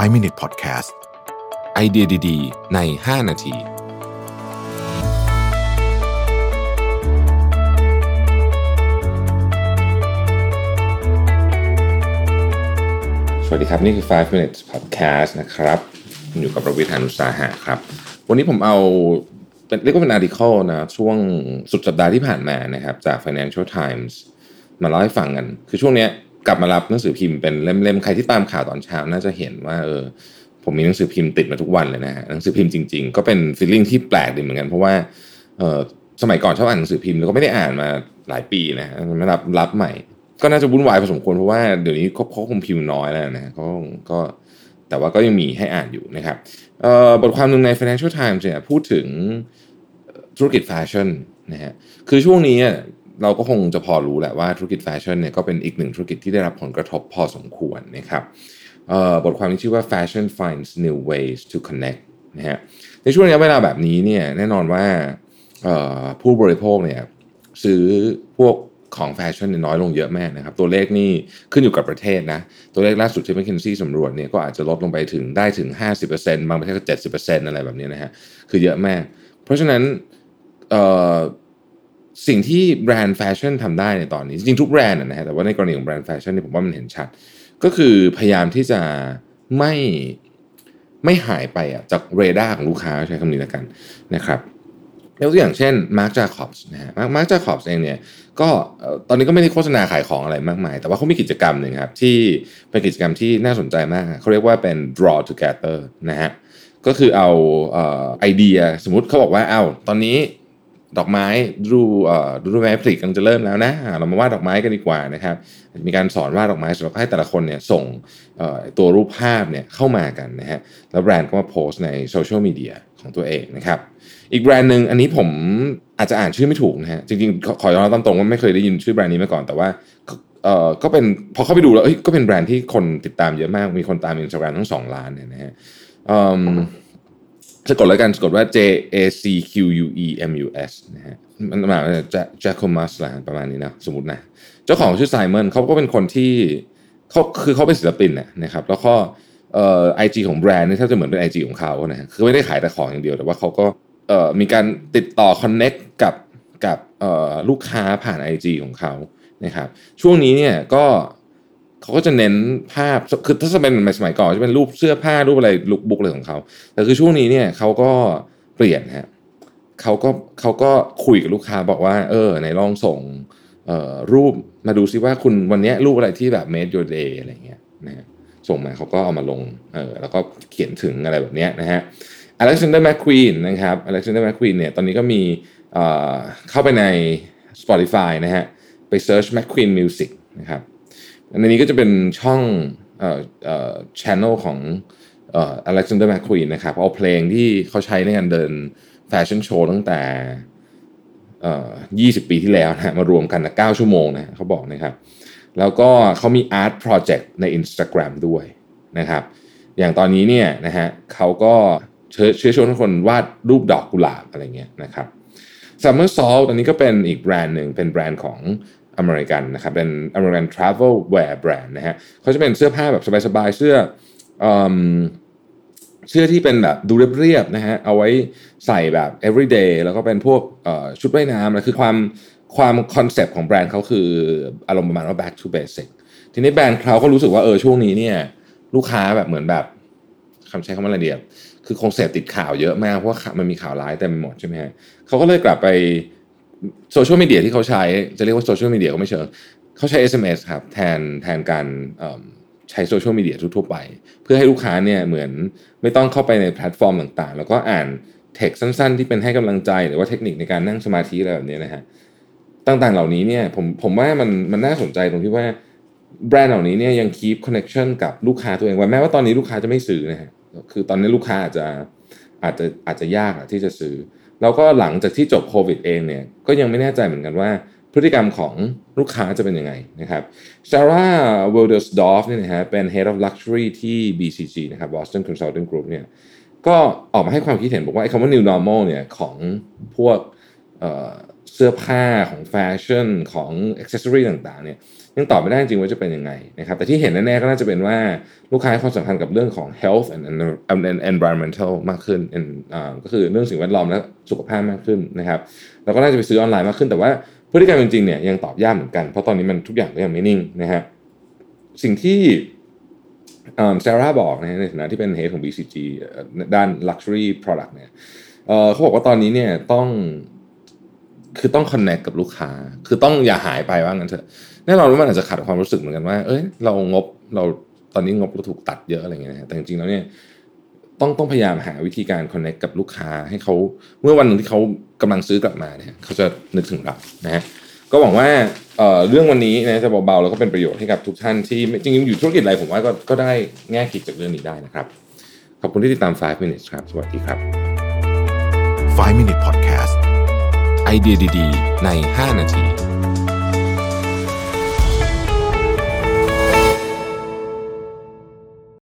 5 Minute Podcast ไอเดียดีๆ ใน 5 นาที สวัสดีครับ นี่คือ 5 Minute podcast นะครับ อยู่กับประวิทยานุสาหะครับ วันนี้ผมเอาเป็นเรียกว่าเป็น article นะ ช่วงสุดสัปดาห์ที่ผ่านมานะครับ จาก Financial Times มาเล่าให้ฟังกัน คือช่วงเนี้ย กลับมารับหนังสือพิมพ์เป็นเล่มๆใครที่ตามข่าวตอนเช้าน่าจะเห็นว่าเออผมมีหนังสือพิมพ์ติดมาทุกวันเลยนะฮะหนังสือพิมพ์จริง ๆ ก็เป็น feeling ที่แปลกดีเหมือนกัน เพราะว่าเออสมัยก่อนชอบอ่านหนังสือพิมพ์แล้วก็ไม่ได้อ่านมาหลายปีนะฮะไม่รับรับใหม่ ก็น่าจะวุ่นวายพอสมควรเพราะว่าเดี๋ยวนี้เขาเขาคงพิมพ์น้อยแล้วนะเขาก็แต่ว่าก็ยังมีให้อ่านอยู่นะครับเอ่อบทความหนึ่งใน Financial Times เนี่ยพูดถึงธุรกิจแฟชั่นนะฮะคือช่วงนี้ เราก็คงจะพอรู้แหละว่าธุรกิจแฟชั่นเนี่ยก็เป็นอีกหนึ่งธุรกิจที่ได้รับผลกระทบพอสมควรนะครับบทความนี้ชื่อว่า Fashion finds new ways to connect นะฮะในช่วงระยะเวลาแบบนี้เนี่ยแน่นอนว่าผู้บริโภคเนี่ยซื้อพวกของแฟชั่นน้อยลงเยอะแม่นะครับ ตัวเลขนี่ขึ้นอยู่กับประเทศนะ ตัวเลขล่าสุดที่ McKinsey สำรวจเนี่ยก็อาจจะลดลงไปถึงได้ถึง 50%บางประเทศก็70%อะไรแบบนี้นะฮะคือเยอะมาก เพราะฉะนั้น สิ่งที่แบรนด์แฟชั่นทำได้ในตอนนี้ จริงทุกแบรนด์นะฮะแต่ว่าในกรณีของแบรนด์แฟชั่นนี่ผมว่ามันเห็นชัด ก็คือพยายามที่จะไม่ไม่หายไปอะจากเรดาร์ของลูกค้าใช้คำนี้แล้วกันนะครับยกตัวอย่างเช่น Marc Jacobs นะฮะ Marc Jacobs เองเนี่ยก็ตอนนี้ก็ไม่ได้โฆษณาขายของอะไรมากมาย แต่ว่าเขามีกิจกรรมหนึ่งครับที่เป็นกิจกรรมที่น่าสนใจมาก เขาเรียกว่าเป็น draw together นะฮะก็คือเอาไอเดียสมมุติเขาบอกว่าเอาตอนนี้ ดอกไม้ดูเอ่อดูไม้ผลิกกำลังจะเริ่มแล้วนะเรามาวาดดอกไม้กันดีกว่านะครับ มีการสอนวาดดอกไม้สำหรับให้แต่ละคนเนี่ยส่งตัวรูปภาพเนี่ยเข้ามากันนะฮะแล้วแบรนด์ก็มาโพสต์ในโซเชียลมีเดียของตัวเองนะครับ อีกแบรนด์หนึ่งอันนี้ผมอาจจะอ่านชื่อไม่ถูกนะฮะจริงๆ ขอยอมรับตามตรงว่าไม่เคยได้ยินชื่อแบรนด์นี้มาก่อนแต่ว่าเอ่อก็เป็นพอเข้าไปดูแล้วก็เป็นแบรนด์ที่คนติดตามเยอะมากมีคนตามอินสตาแกรมทั้งสองล้านเนี่ยนะฮะ สะกดแล้วกันสะกดว่า J A C Q U E M U S นะฮะมันหมายว่าจะจ a ค o มัสละประมาณนี้นะสมมตินะ เจ้าของชื่อ Simon เขาก็เป็นคนที่เขาคือเขาเป็นศิลปินนะครับ แล้วก็เอ่อ IG ของแบรนด์นี่ถ้าจะเหมือนเป็น IG ของเขานะคือไม่ได้ขายแต่ของอย่างเดียว แต่ว่าเขาก็เอ่อมีการติดต่อ connectกับกับเอ่อลูกค้าผ่าน IG ของเขานะครับ ช่วงนี้เนี่ยก็ เขาก็จะเน้นภาพคือถ้าจะเป็นสมัยก่อนจะเป็นรูปเสื้อผ้ารูปอะไรลุกบุ๊กอะไรของเขาแต่คือช่วงนี้เนี่ยเขาก็เปลี่ยนฮะเขาก็เขาก็คุยกับลูกค้าบอกว่า เออในลองส่งรูปมาดูซิว่าคุณวันนี้รูปอะไรที่แบบ made your day อะไรเงี้ยนะส่งมาเขาก็เอามาลงเออแล้วก็เขียนถึงอะไรแบบเนี้ยนะฮะAlexander McQueen นะครับ Alexander McQueen เนี่ยตอนนี้ก็มีเเข้าไปใน Spotify นะฮะไป search McQueen Music นะครับ ในนี้ก็จะเป็นช่องเอ่อเอ่อช anel ของเอ่อ Alexander McQueen นะครับเอาเพลงที่เขาใช้ในการเดินแฟชั่นโชว์ตั้งแต่เอ่อ20 ปีที่แล้วนะมารวมกันนะ9ชั่วโมงนะเขาบอกนะครับ แล้วก็เขามี art project ใน Instagram ด้วยนะครับ อย่างตอนนี้เนี่ยนะฮะเขาก็เชื้อเชื้อชวนทุกคนวาดรูปดอกกุหลาบอะไรเงี้ยนะครับ Summersalt อันนี้ก็เป็นอีกแบรนด์หนึ่งเป็นแบรนด์ของ อเมริกันนะครับเป็นอเมริกัน travel wear brand นะฮะเขาจะเป็นเสื้อผ้าแบบสบายๆเสื้อเสื้อที่เป็นแบบดูเรียบๆนะฮะเอาไว้ใส่แบบ everyday แล้วก็เป็นพวกชุดว่ายน้ำนะคือความความคอนเซปต์ของแบรนด์เขาคืออารมณ์ประมาณว่า back to basic ทีนี้แบรนด์เขาก็รู้สึกว่าเออช่วงนี้เนี่ยลูกค้าแบบเหมือนแบบคำใช้คำว่าอะไรดีแบบคือคงเสพติดข่าวเยอะมากเพราะว่ามันมีข่าวร้ายเต็มไปหมดใช่ไหมฮะเขาก็เลยกลับไป โซเชียลมีเดียที่เขาใช้จะเรียกว่าโซเชียลมีเดียก็ไม่เชิงเขาใช้ SMS ครับแทนแทนการใช้โซเชียลมีเดียทั่วไป เพื่อให้ลูกค้าเนี่ยเหมือนไม่ต้องเข้าไปในแพลตฟอร์มต่างๆ แล้วก็อ่านเท็กสั้นๆ ที่เป็นให้กำลังใจหรือว่าเทคนิคในการนั่งสมาธิอะไรแบบนี้นะฮะต่างๆเหล่านี้เนี่ยผมผมว่ามันมันน่าสนใจตรงที่ว่าแบรนด์เหล่านี้เนี่ยยัง keep connection กับลูกค้าตัวเองไว้แม้ว่าตอนนี้ลูกค้าจะไม่ซื้อนะฮะคือตอนนี้ลูกค้าอาจจะอาจจะอาจจะยากที่จะซื้อ แล้วก็หลังจากที่จบโควิดเองเนี่ยก็ยังไม่แน่ใจเหมือนกันว่า พฤติกรรมของลูกค้าจะเป็นยังไงนะครับ Sarah Willersdorf เนี่ยนะฮะเป็น Head of Luxury ที่ BCG นะครับ Boston Consulting Group เนี่ยก็ออกมาให้ความคิดเห็นบอกว่าไอ้คำว่า New Normal เนี่ยของพวก เสื้อผ้าของแฟชั่นของอ็อกเซสซอรีต่างๆเนี่ยยังตอบไม่ได้จริงว่าจะเป็นยังไงนะครับแต่ที่เห็นแน่ๆก็น่าจะเป็นว่าลูกค้าให้ความสำคัญกับเรื่องของ health and environmental มากขึ้นก็คือเรื่องสิ่งแวดล้อมและสุขภาพมากขึ้นนะครับแล้วก็น่าจะไปซื้อออนไลน์มากขึ้นแต่ว่าพฤติกรรมจริงๆเนี่ยยังตอบยากเหมือนกันเพราะตอนนี้มันทุกอย่างก็ยังไม่นิ่งนะฮะสิ่งที่ซาร่าบอกนะในฐานะที่เป็น head ของ BCG ด้าน luxury product เนี่ยเขาบอกว่าตอนนี้เนี่ยต้อง คือต้อง connect กับลูกค้า คือต้องอย่าหายไปว่างั้นเถอะแน่นอนว่ามันอาจจะขัดความรู้สึกเหมือนกันว่า เอ้ยเรางบเราตอนนี้งบเราถูกตัดเยอะอะไรเงี้ยแต่จริงๆแล้วเนี่ยต้องต้องพยายามหาวิธีการ connect กับลูกค้าให้เขาเมื่อวันหนึ่งที่เขากำลังซื้อกลับมาเนี่ยเขาจะนึกถึงเรานะฮะก็หวังว่าเเรื่องวันนี้นะจะเบาๆแล้วก็เป็นประโยชน์ให้กับทุกท่านที่จริงๆอยู่ธุรกิจอะไรผมว่าก็ก็ได้แง่คิดจากเรื่องนี้ได้นะครับ ขอบคุณที่ติดตาม 5 minutes ครับ สวัสดีครับ 5 minute podcast ไอเดียดี ๆ ใน 5 นาที